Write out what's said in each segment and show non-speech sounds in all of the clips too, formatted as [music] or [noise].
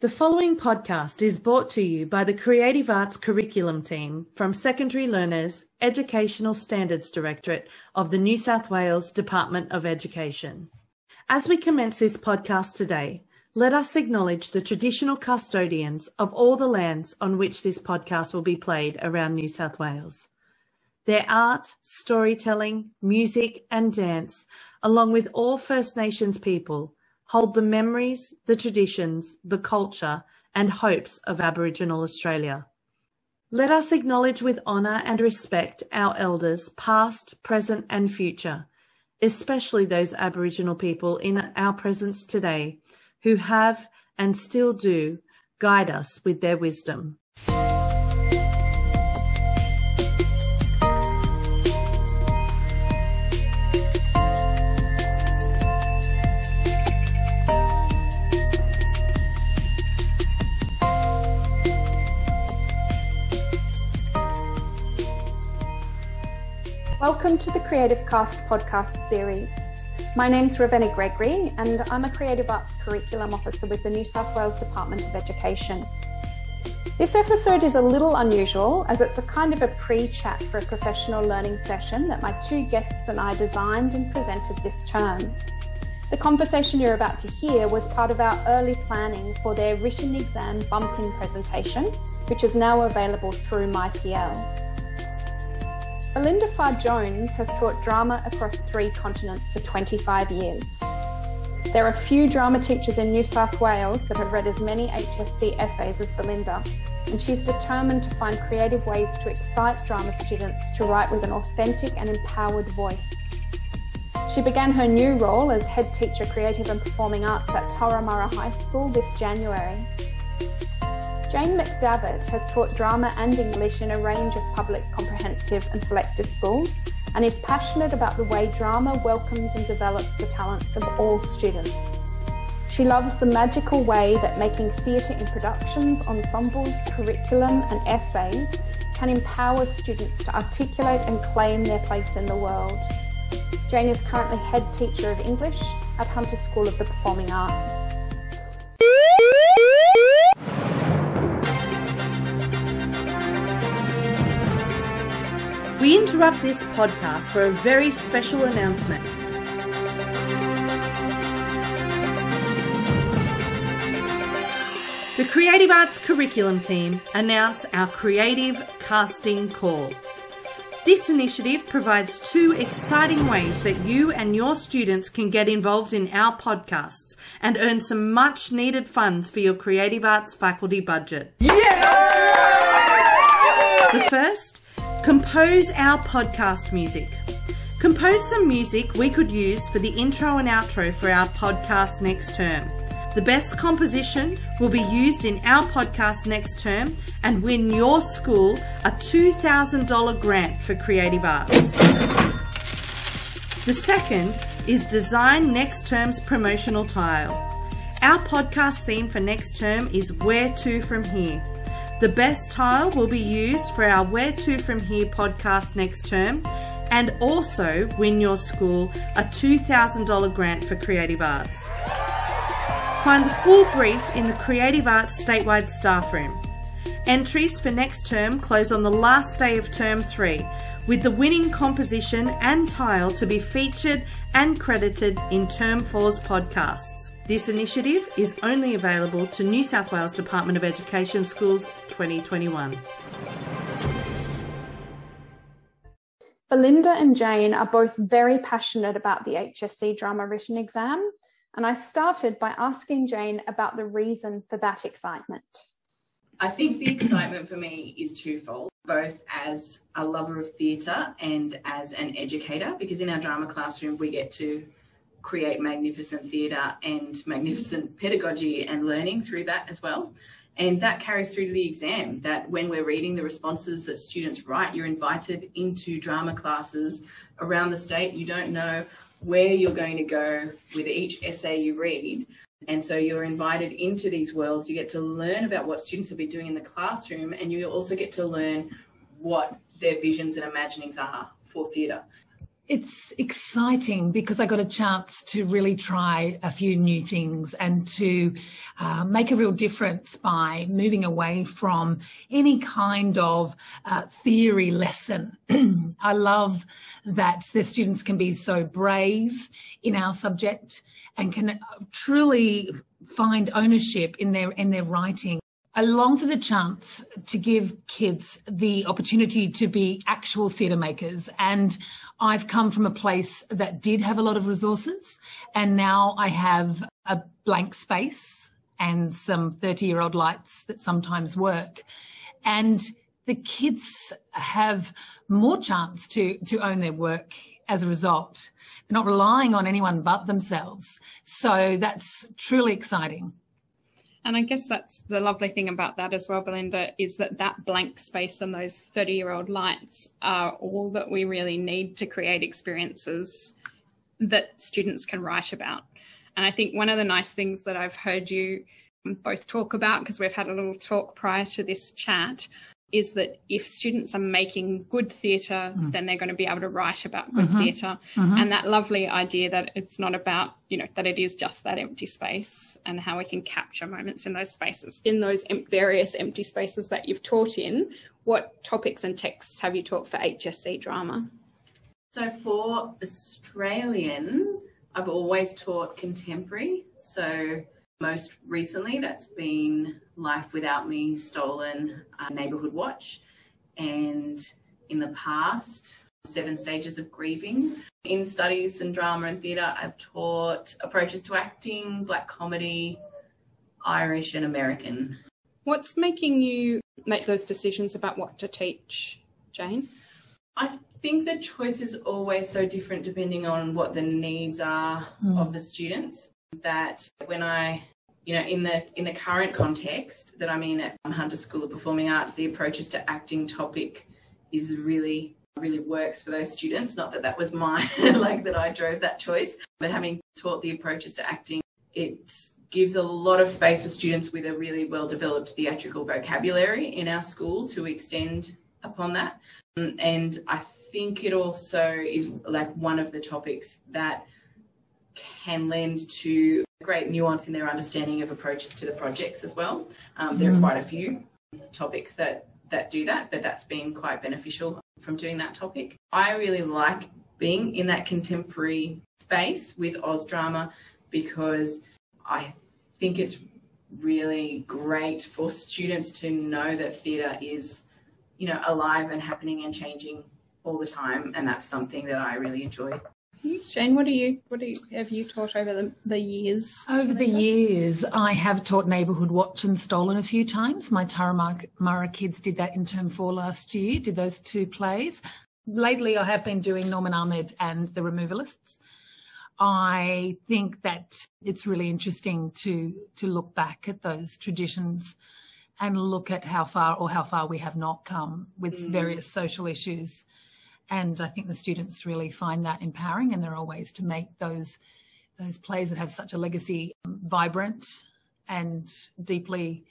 The following podcast is brought to you by the Creative Arts Curriculum Team from Secondary Learners Educational Standards Directorate of the New South Wales Department of Education. As we commence this podcast today, let us acknowledge the traditional custodians of all the lands on which this podcast will be played around New South Wales. Their art, storytelling, music, and dance, along with all First Nations people, hold the memories, the traditions, the culture, and hopes of Aboriginal Australia. Let us acknowledge with honour and respect our elders, past, present, and future, especially those Aboriginal people in our presence today who have and still do guide us with their wisdom. Welcome to the Creative Cast podcast series. My name is Ravenna Gregory, and I'm a Creative Arts Curriculum Officer with the New South Wales Department of Education. This episode is a little unusual as it's a kind of a pre chat for a professional learning session that my two guests and I designed and presented this term. The conversation you're about to hear was part of our early planning for their written exam bump-in presentation, which is now available through MyPL. Belinda Farr Jones has taught drama across three continents for 25 years. There are few drama teachers in New South Wales that have read as many HSC essays as Belinda, and she's determined to find creative ways to excite drama students to write with an authentic and empowered voice. She began her new role as head teacher creative and performing arts at Turramurra High School this January. Jane McDavitt has taught drama and English in a range of public, comprehensive, and selective schools and is passionate about the way drama welcomes and develops the talents of all students. She loves the magical way that making theatre in productions, ensembles, curriculum, and essays can empower students to articulate and claim their place in the world. Jane is currently head teacher of English at Hunter School of the Performing Arts. We interrupt this podcast for a very special announcement. The Creative Arts Curriculum Team announce our Creative Casting Call. This initiative provides two exciting ways that you and your students can get involved in our podcasts and earn some much needed funds for your creative arts faculty budget. Yeah! The first Compose our podcast music. Compose some music we could use for the intro and outro for our podcast next term. The best composition will be used in our podcast next term and win your school a $2,000 grant for creative arts. The second is design next term's promotional tile. Our podcast theme for next term is Where to from here. The best tile will be used for our Where to From Here podcast next term and also win your school a $2,000 grant for creative arts. Find the full brief in the Creative Arts Statewide Staff Room. Entries for next term close on the last day of term three, with the winning composition and tile to be featured and credited in term four's podcasts. This initiative is only available to New South Wales Department of Education Schools 2021. Belinda and Jane are both very passionate about the HSC drama written exam, and I started by asking Jane about the reason for that excitement. I think the excitement for me is twofold, both as a lover of theatre and as an educator, because in our drama classroom we get to create magnificent theatre and magnificent [laughs] pedagogy and learning through that as well. And that carries through to the exam that when we're reading the responses that students write, you're invited into drama classes around the state. You don't know where you're going to go with each essay you read. And so you're invited into these worlds. You get to learn about what students have been doing in the classroom, and you also get to learn what their visions and imaginings are for theatre it's exciting because I got a chance to really try a few new things and to uh, make a real difference by moving away from any kind of uh, theory lesson. [clears throat] I love that the students can be so brave in our subject and can truly find ownership in their in their writing I long for the chance to give kids the opportunity to be actual theatre makers. And I've come from a place that did have a lot of resources. And now I have a blank space and some 30 year old lights that sometimes work. And the kids have more chance to, to own their work as a result. They're not relying on anyone but themselves. So that's truly exciting. And I guess that's the lovely thing about that as well, Belinda, is that that blank space and those 30 year old lights are all that we really need to create experiences that students can write about. And I think one of the nice things that I've heard you both talk about, because we've had a little talk prior to this chat, is that if students are making good theatre, mm. then they're going to be able to write about good mm-hmm. theater mm-hmm. And that lovely idea that it's not about, you know, that it is just that empty space and how we can capture moments in those spaces. In those various empty spaces that you've taught in, what topics and texts have you taught for HSC drama? So for Australian, I've always taught contemporary. So most recently, that's been Life Without Me, Stolen, uh, Neighbourhood Watch, and in the past, Seven Stages of Grieving. In studies and drama and theatre, I've taught approaches to acting, black comedy, Irish, and American. What's making you make those decisions about what to teach, Jane? I think the choice is always so different depending on what the needs are mm. of the students that when I you know in the in the current context that I'm in at Hunter School of Performing Arts the approaches to acting topic is really really works for those students. Not that that was my [laughs] like that I drove that choice but having taught the approaches to acting it gives a lot of space for students with a really well developed theatrical vocabulary in our school to extend upon that. And I think it also is like one of the topics that can lend to great nuance in their understanding of approaches to the projects as well. Um, there are mm-hmm. quite a few topics that that do that, but that's been quite beneficial from doing that topic. I really like being in that contemporary space with Oz drama because I think it's really great for students to know that theatre is, you know, alive and happening and changing all the time, and that's something that I really enjoy. Jane. What do you what do you, have you taught over the, the years? Over the years, I have taught Neighbourhood Watch and Stolen a few times. My Turramurra kids did that in term four last year. Did those two plays. Lately, I have been doing Norm and Ahmed and the Removalists. I think that it's really interesting to to look back at those traditions and look at how far or how far we have not come with mm. various social issues and I think the students really find that empowering, and there are ways to make those those plays that have such a legacy um, vibrant and deeply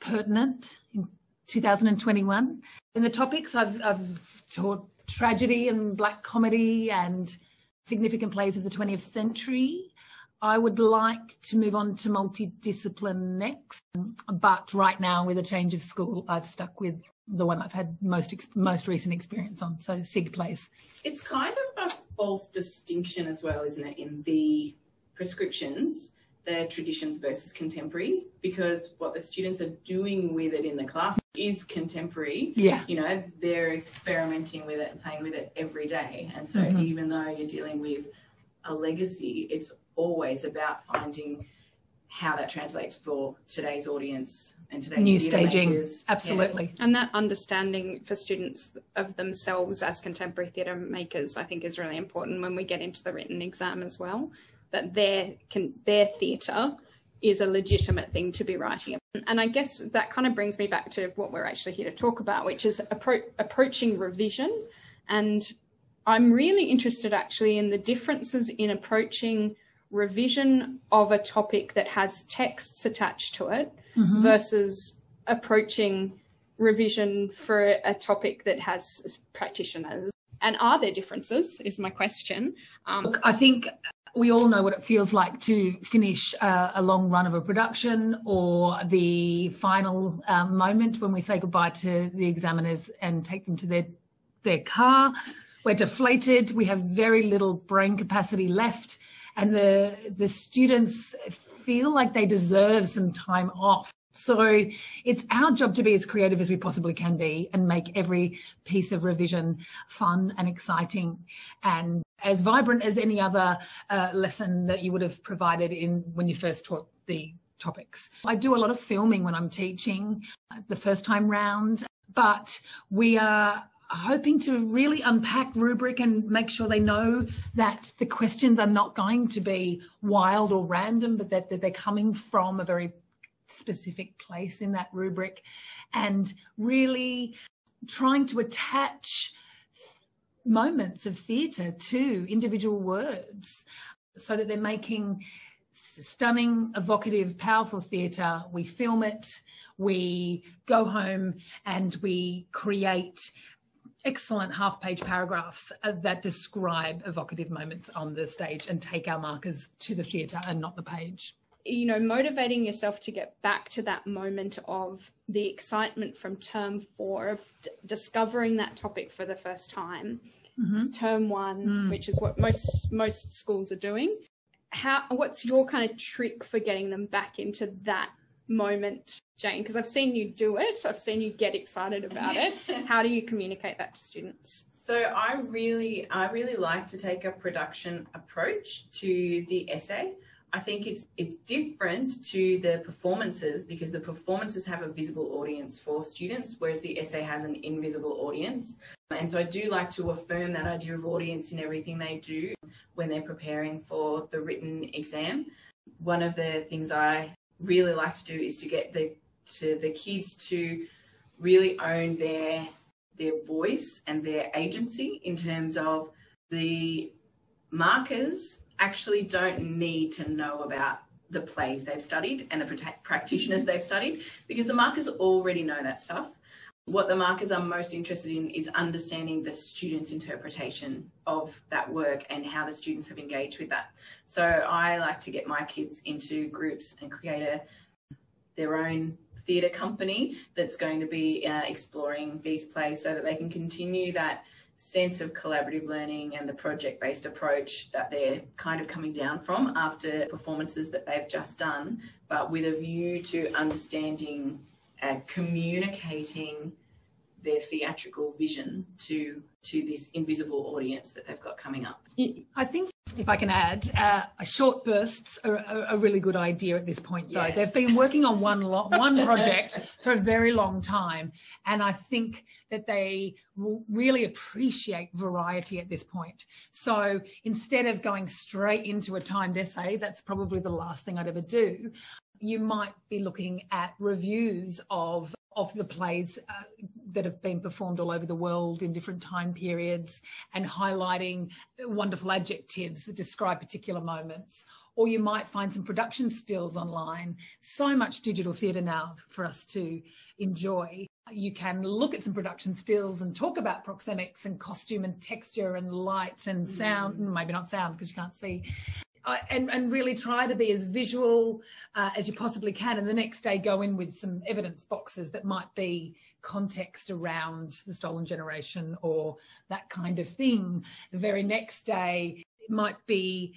pertinent in 2021. In the topics, I've, I've taught tragedy and black comedy and significant plays of the 20th century. I would like to move on to multidiscipline next, but right now, with a change of school, I've stuck with the one I've had most most recent experience on. So SIG plays. It's kind of a false distinction as well, isn't it, in the prescriptions, the traditions versus contemporary, because what the students are doing with it in the class is contemporary. Yeah. You know, they're experimenting with it and playing with it every day. And so mm-hmm. even though you're dealing with a legacy, it's always about finding how that translates for today's audience and today's new staging. Makers. Absolutely. Yeah. And that understanding for students of themselves as contemporary theatre makers, I think, is really important when we get into the written exam as well. That their can their theatre is a legitimate thing to be writing. And I guess that kind of brings me back to what we're actually here to talk about, which is appro- approaching revision. And I'm really interested actually in the differences in approaching revision of a topic that has texts attached to it mm-hmm. versus approaching revision for a topic that has practitioners And are there differences? Is my question. Um, Look, I think we all know what it feels like to finish uh, a long run of a production or the final um, moment when we say goodbye to the examiners and take them to their their car. We're deflated. We have very little brain capacity left, and the the students feel like they deserve some time off. So it's our job to be as creative as we possibly can be and make every piece of revision fun and exciting and as vibrant as any other uh, lesson that you would have provided in when you first taught the topics. I do a lot of filming when I'm teaching uh, the first time round, but we are hoping to really unpack rubric and make sure they know that the questions are not going to be wild or random, but that, that they're coming from a very specific place in that rubric and really trying to attach moments of theatre to individual words so that they're making stunning, evocative, powerful theatre. We film it, we go home, and we create excellent half page paragraphs uh, that describe evocative moments on the stage and take our markers to the theatre and not the page you know, motivating yourself to get back to that moment of the excitement from term four of d- discovering that topic for the first time, mm-hmm. term one, mm. which is what most most schools are doing. How? What's your kind of trick for getting them back into that moment, Jane? Because I've seen you do it. I've seen you get excited about it. [laughs] How do you communicate that to students? So I really, I really like to take a production approach to the essay. I think it's it's different to the performances because the performances have a visible audience for students, whereas the essay has an invisible audience. And so I do like to affirm that idea of audience in everything they do when they're preparing for the written exam. One of the things I really like to do is to get the to the kids to really own their their voice and their agency in terms of the markers actually don't need to know about the plays they've studied and the practitioners they've studied because the markers already know that stuff. What the markers are most interested in is understanding the student's interpretation of that work and how the students have engaged with that. So I like to get my kids into groups and create a their own theatre company that's going to be uh, exploring these plays so that they can continue that sense of collaborative learning and the project based approach that they're kind of coming down from after performances that they've just done, but with a view to understanding communicating their theatrical vision to to this invisible audience that they've got coming up. I think if I can add, uh, short bursts are a, a, really good idea at this point. Though yes. they've been working on one lo- [laughs] one project for a very long time, and I think that they will really appreciate variety at this point. So instead of going straight into a timed essay, that's probably the last thing I'd ever do. You might be looking at reviews of of the plays uh, that have been performed all over the world in different time periods and highlighting wonderful adjectives that describe particular moments. Or you might find some production stills online. So much digital theatre now for us to enjoy. You can look at some production stills and talk about proxemics and costume and texture and light and sound, mm. maybe not sound because you can't see, and, and really try to be as visual uh, as you possibly can. And the next day, go in with some evidence boxes that might be context around the stolen generation or that kind of thing. The very next day, it might be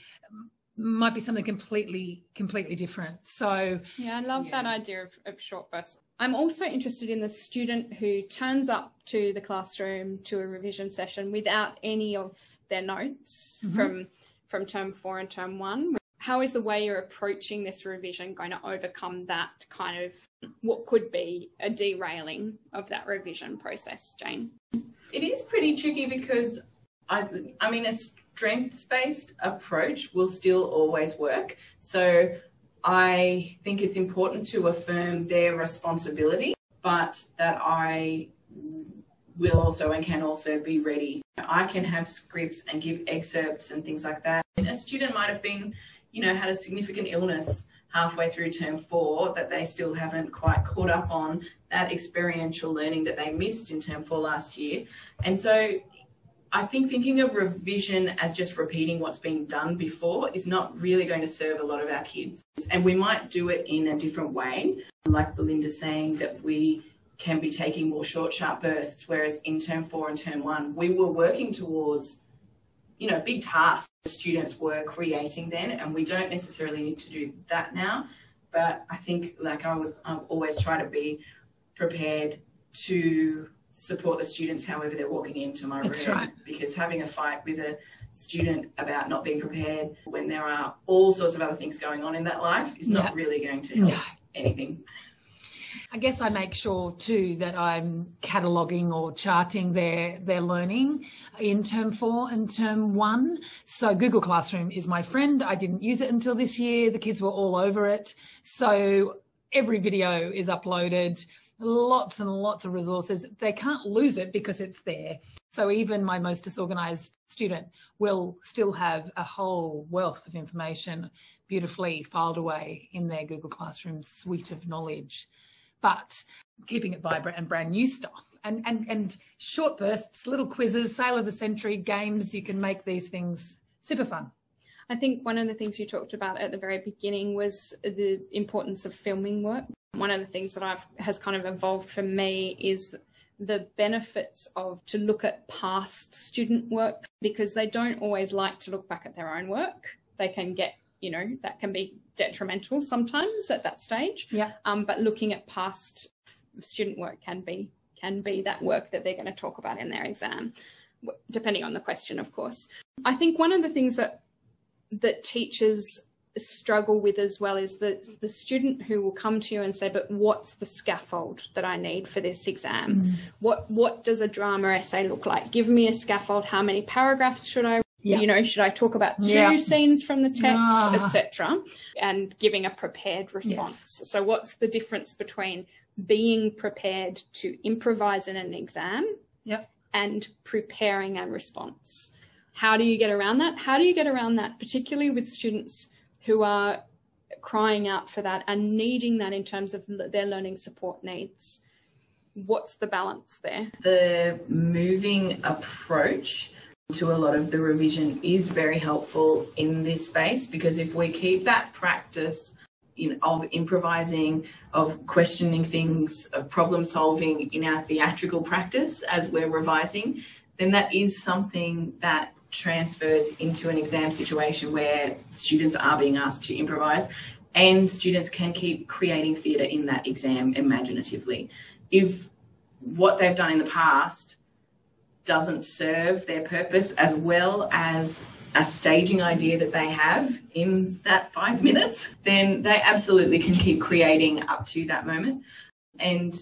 might be something completely completely different so yeah i love yeah. that idea of, of short bursts i'm also interested in the student who turns up to the classroom to a revision session without any of their notes mm-hmm. from from term four and term one. How is the way you're approaching this revision going to overcome that kind of what could be a derailing of that revision process, Jane? It is pretty tricky because I, I mean, a strengths based approach will still always work. So I think it's important to affirm their responsibility, but that I will also and can also be ready. I can have scripts and give excerpts and things like that. And a student might have been, you know, had a significant illness halfway through term four that they still haven't quite caught up on that experiential learning that they missed in term four last year. And so I think thinking of revision as just repeating what's been done before is not really going to serve a lot of our kids. And we might do it in a different way, like Belinda's saying that we can be taking more short, sharp bursts, whereas in term four and term one, we were working towards, you know, big tasks students were creating then, and we don't necessarily need to do that now. But I think, like, I would I've always try to be prepared to support the students however they're walking into my That's room right. because having a fight with a student about not being prepared when there are all sorts of other things going on in that life is Yeah. not really going to help No. anything I guess I make sure too that I'm cataloguing or charting their their learning in term four and term one. So Google Classroom is my friend. I didn't use it until this year. The kids were all over it. So every video is uploaded, lots and lots of resources. They can't lose it because it's there. So even my most disorganized student will still have a whole wealth of information beautifully filed away in their Google Classroom suite of knowledge but keeping it vibrant and brand new stuff. And, and, and short bursts, little quizzes, sale of the century games, you can make these things super fun. I think one of the things you talked about at the very beginning was the importance of filming work. One of the things that I've has kind of evolved for me is the benefits of to look at past student work because they don't always like to look back at their own work. They can get, you know, that can be detrimental sometimes at that stage. Yeah. Um, but looking at past student work can be can be that work that they're going to talk about in their exam, depending on the question, of course. I think one of the things that that teachers struggle with as well is the the student who will come to you and say, "But what's the scaffold that I need for this exam? What what does a drama essay look like? Give me a scaffold. How many paragraphs should I Yeah. you know should i talk about two Yeah. scenes from the text Ah. etc and giving a prepared response so what's the difference between being prepared to improvise in an exam Yep. and preparing a response how do you get around that how do you get around that particularly with students who are crying out for that and needing that in terms of their learning support needs what's the balance there the moving approach to a lot of the revision is very helpful in this space because if we keep that practice in, of improvising, of questioning things, of problem solving in our theatrical practice as we're revising, then that is something that transfers into an exam situation where students are being asked to improvise and students can keep creating theatre in that exam imaginatively. If what they've done in the past doesn't serve their purpose as well as a staging idea that they have in that five [laughs] minutes, then they absolutely can keep creating up to that moment. And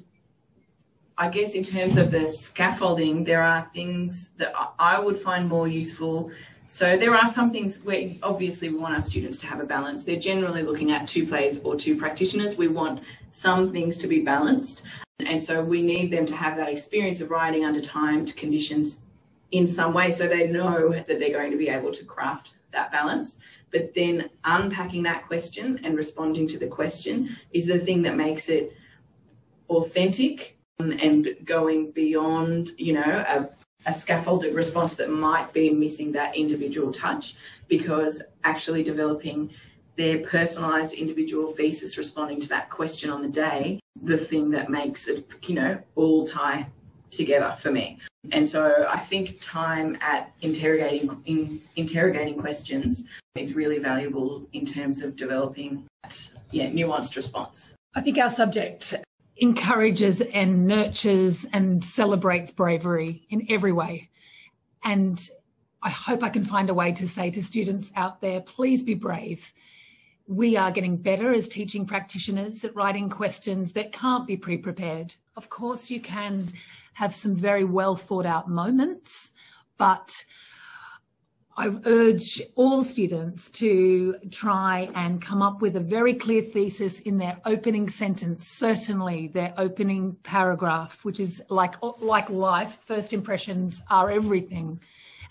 I guess in terms of the scaffolding, there are things that I- would find more useful. So there are some things where obviously we want our students to have a balance. They're generally looking at two plays or two practitioners. We want some things to be balanced. And so we need them to have that experience of writing under timed conditions in some way so they know that they're going to be able to craft that balance. But then unpacking that question and responding to the question is the thing that makes it authentic and going beyond, you know, a, a scaffolded response that might be missing that individual touch because actually developing their personalized individual thesis responding to that question on the day, the thing that makes it, you know, all tie together for me. And so I think time at interrogating in, interrogating questions is really valuable in terms of developing that, yeah, nuanced response. I think our subject encourages and nurtures and celebrates bravery in every way. And I hope I can find a way to say to students out there, please be brave. We are getting better as teaching practitioners at writing questions that can't be pre prepared. Of course, you can have some very well thought out moments, but I urge all students to try and come up with a very clear thesis in their opening sentence, certainly their opening paragraph, which is like, like life, first impressions are everything.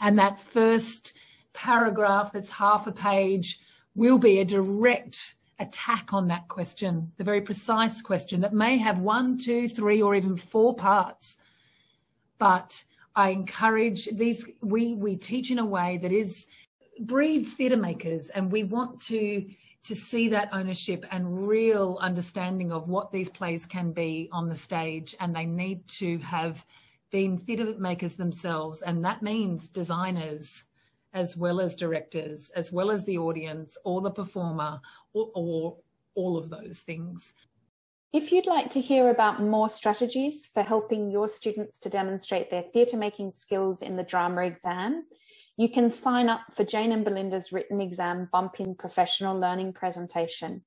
And that first paragraph that's half a page will be a direct attack on that question, the very precise question that may have one, two, three, or even four parts. But I encourage these, we, we teach in a way that is breeds theatre makers and we want to to see that ownership and real understanding of what these plays can be on the stage and they need to have been theatre makers themselves and that means designers as well as directors as well as the audience or the performer or, or all of those things if you'd like to hear about more strategies for helping your students to demonstrate their theatre making skills in the drama exam, you can sign up for Jane and Belinda's written exam bump in professional learning presentation.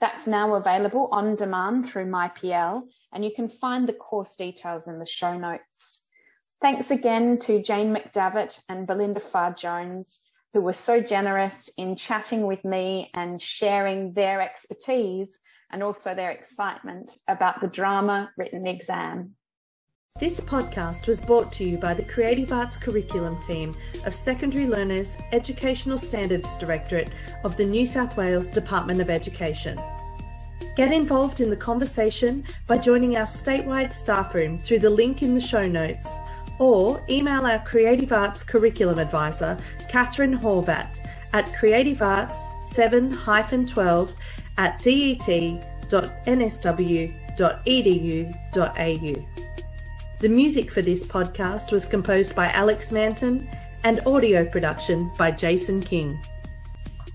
That's now available on demand through MyPL, and you can find the course details in the show notes. Thanks again to Jane McDavitt and Belinda Farr Jones, who were so generous in chatting with me and sharing their expertise and also their excitement about the drama written exam. This podcast was brought to you by the Creative Arts Curriculum Team of Secondary Learners Educational Standards Directorate of the New South Wales Department of Education. Get involved in the conversation by joining our statewide staff room through the link in the show notes or email our Creative Arts Curriculum Advisor, Catherine Horvat, at creativearts7-12 at det.nsw.edu.au. The music for this podcast was composed by Alex Manton and audio production by Jason King.